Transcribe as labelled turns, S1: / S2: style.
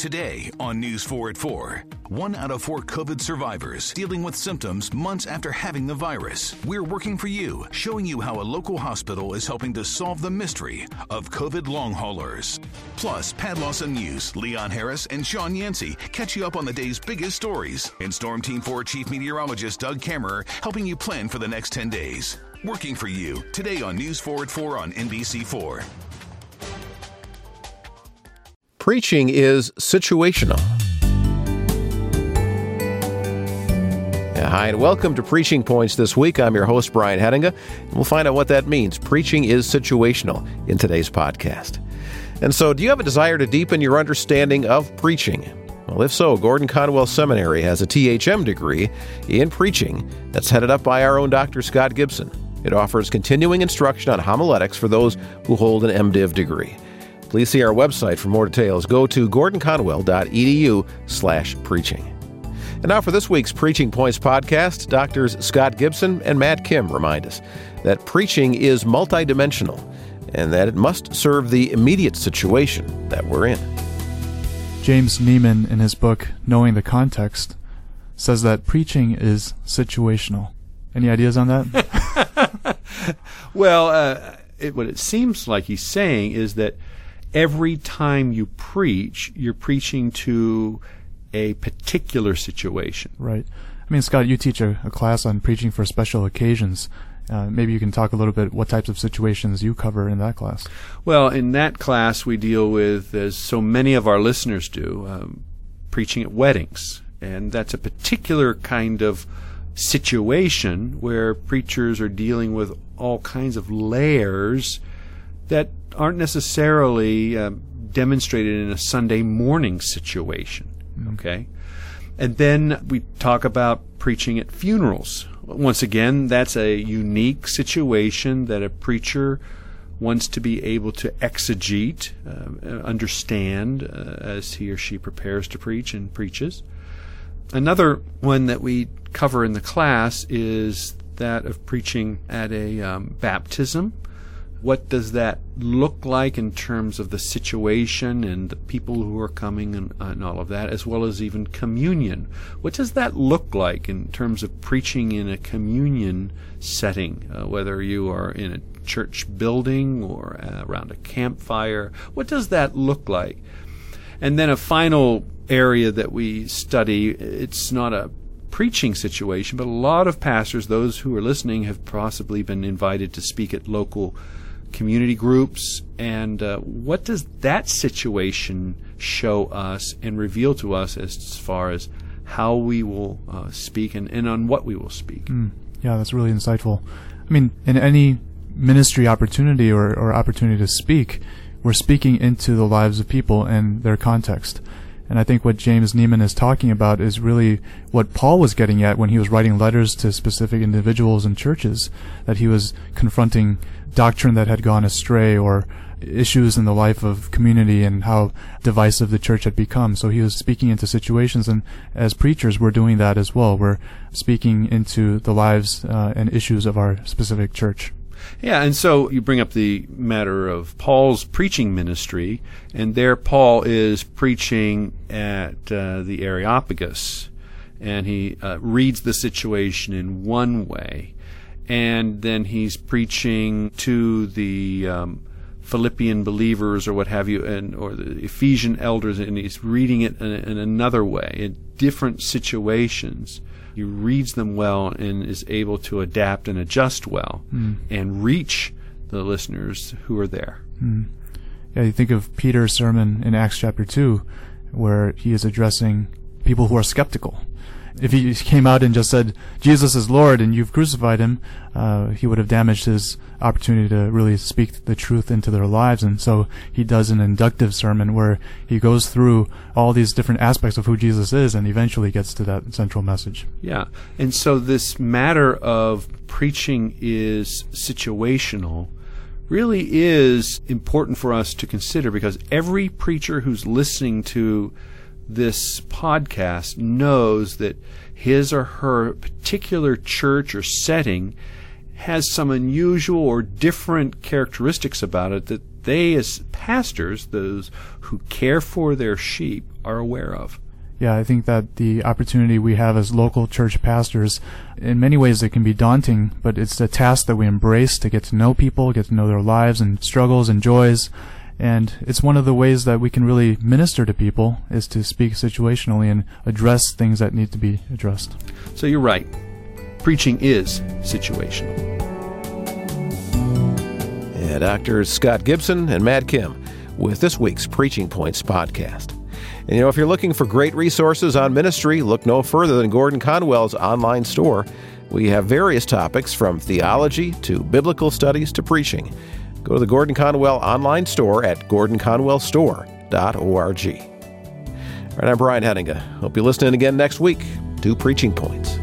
S1: Today on News 4 at 4, one out of four COVID survivors dealing with symptoms months after having the virus. We're working for you, showing you how a local hospital is helping to solve the mystery of COVID long haulers. Plus, Pat Lawson Muse, Leon Harris, and Shawn Yancy catch you up on the day's biggest stories. And Storm Team 4 Chief Meteorologist Doug Kammerer helping you plan for the next 10 days. Working for you today on News 4 at 4 on NBC4.
S2: Preaching is situational. Hi, and welcome to Preaching Points this week. I'm your host, Brian Hettinga, and we'll find out what that means. Preaching is situational in today's podcast. And so, do you have a desire to deepen your understanding of preaching? Well, if so, Gordon Conwell Seminary has a THM degree in preaching that's headed up by our own Dr. Scott Gibson. It offers continuing instruction on homiletics for those who hold an MDiv degree. Please see our website for more details. Go to gordonconwell.edu slash preaching. And now for this week's Preaching Points podcast, Doctors Scott Gibson and Matt Kim remind us that preaching is multidimensional and that it must serve the immediate situation that we're in.
S3: James Nieman, in his book Knowing the Context, says that preaching is situational. Any ideas on that?
S4: well, uh, it, what it seems like he's saying is that every time you preach, you're preaching to a particular situation.
S3: Right. I mean, Scott, you teach a, a class on preaching for special occasions. Uh, maybe you can talk a little bit what types of situations you cover in that class.
S4: Well, in that class, we deal with, as so many of our listeners do, um, preaching at weddings. And that's a particular kind of situation where preachers are dealing with all kinds of layers that aren't necessarily uh, demonstrated in a Sunday morning situation. Mm-hmm. Okay? And then we talk about preaching at funerals. Once again, that's a unique situation that a preacher wants to be able to exegete, uh, understand uh, as he or she prepares to preach and preaches. Another one that we cover in the class is that of preaching at a um, baptism what does that look like in terms of the situation and the people who are coming and, and, all of that, as well as even communion? What does that look like in terms of preaching in a communion setting, uh, whether you are in a church building or uh, around a campfire? What does that look like? And then a final area that we study, it's not a preaching situation, but a lot of pastors, those who are listening, have possibly been invited to speak at local community groups, and uh, what does that situation show us and reveal to us as far as how we will uh, speak and, and on what we will speak?
S3: Mm, yeah, that's really insightful. I mean, in any ministry opportunity or, or opportunity to speak, we're speaking into the lives of people and their context. And I think what James Nieman is talking about is really what Paul was getting at when he was writing letters to specific individuals and churches, that he was confronting doctrine that had gone astray or issues in the life of community and how divisive the church had become. So he was speaking into situations, and as preachers, we're doing that as well. We're speaking into the lives uh, and issues of our specific church.
S4: Yeah, and so you bring up the matter of Paul's preaching ministry, and there Paul is preaching at uh, the Areopagus, and he uh, reads the situation in one way, and then he's preaching to the um, Philippian believers or what have you, and or the Ephesian elders, and he's reading it in, in another way in different situations he reads them well and is able to adapt and adjust well mm. and reach the listeners who are there.
S3: Mm. Yeah, you think of Peter's sermon in Acts chapter 2, where he is addressing people who are skeptical if he came out and just said Jesus is Lord and you've crucified him, uh, he would have damaged his opportunity to really speak the truth into their lives. And so he does an inductive sermon where he goes through all these different aspects of who Jesus is and eventually gets to that central message.
S4: Yeah. And so this matter of preaching is situational really is important for us to consider because every preacher who's listening to this podcast knows that his or her particular church or setting has some unusual or different characteristics about it that they, as pastors, those who care for their sheep, are aware of.
S3: Yeah, I think that the opportunity we have as local church pastors, in many ways, it can be daunting, but it's a task that we embrace to get to know people, get to know their lives and struggles and joys. And it's one of the ways that we can really minister to people is to speak situationally and address things that need to be addressed.
S4: So you're right. Preaching is situational.
S2: Yeah, Dr. Scott Gibson and Matt Kim with this week's Preaching Points podcast. And you know, if you're looking for great resources on ministry, look no further than Gordon Conwell's online store. We have various topics from theology to biblical studies to preaching. Go to the Gordon Conwell online store at gordonconwellstore.org. All right, I'm Brian Hettinga. Hope you listen in again next week to Preaching Points.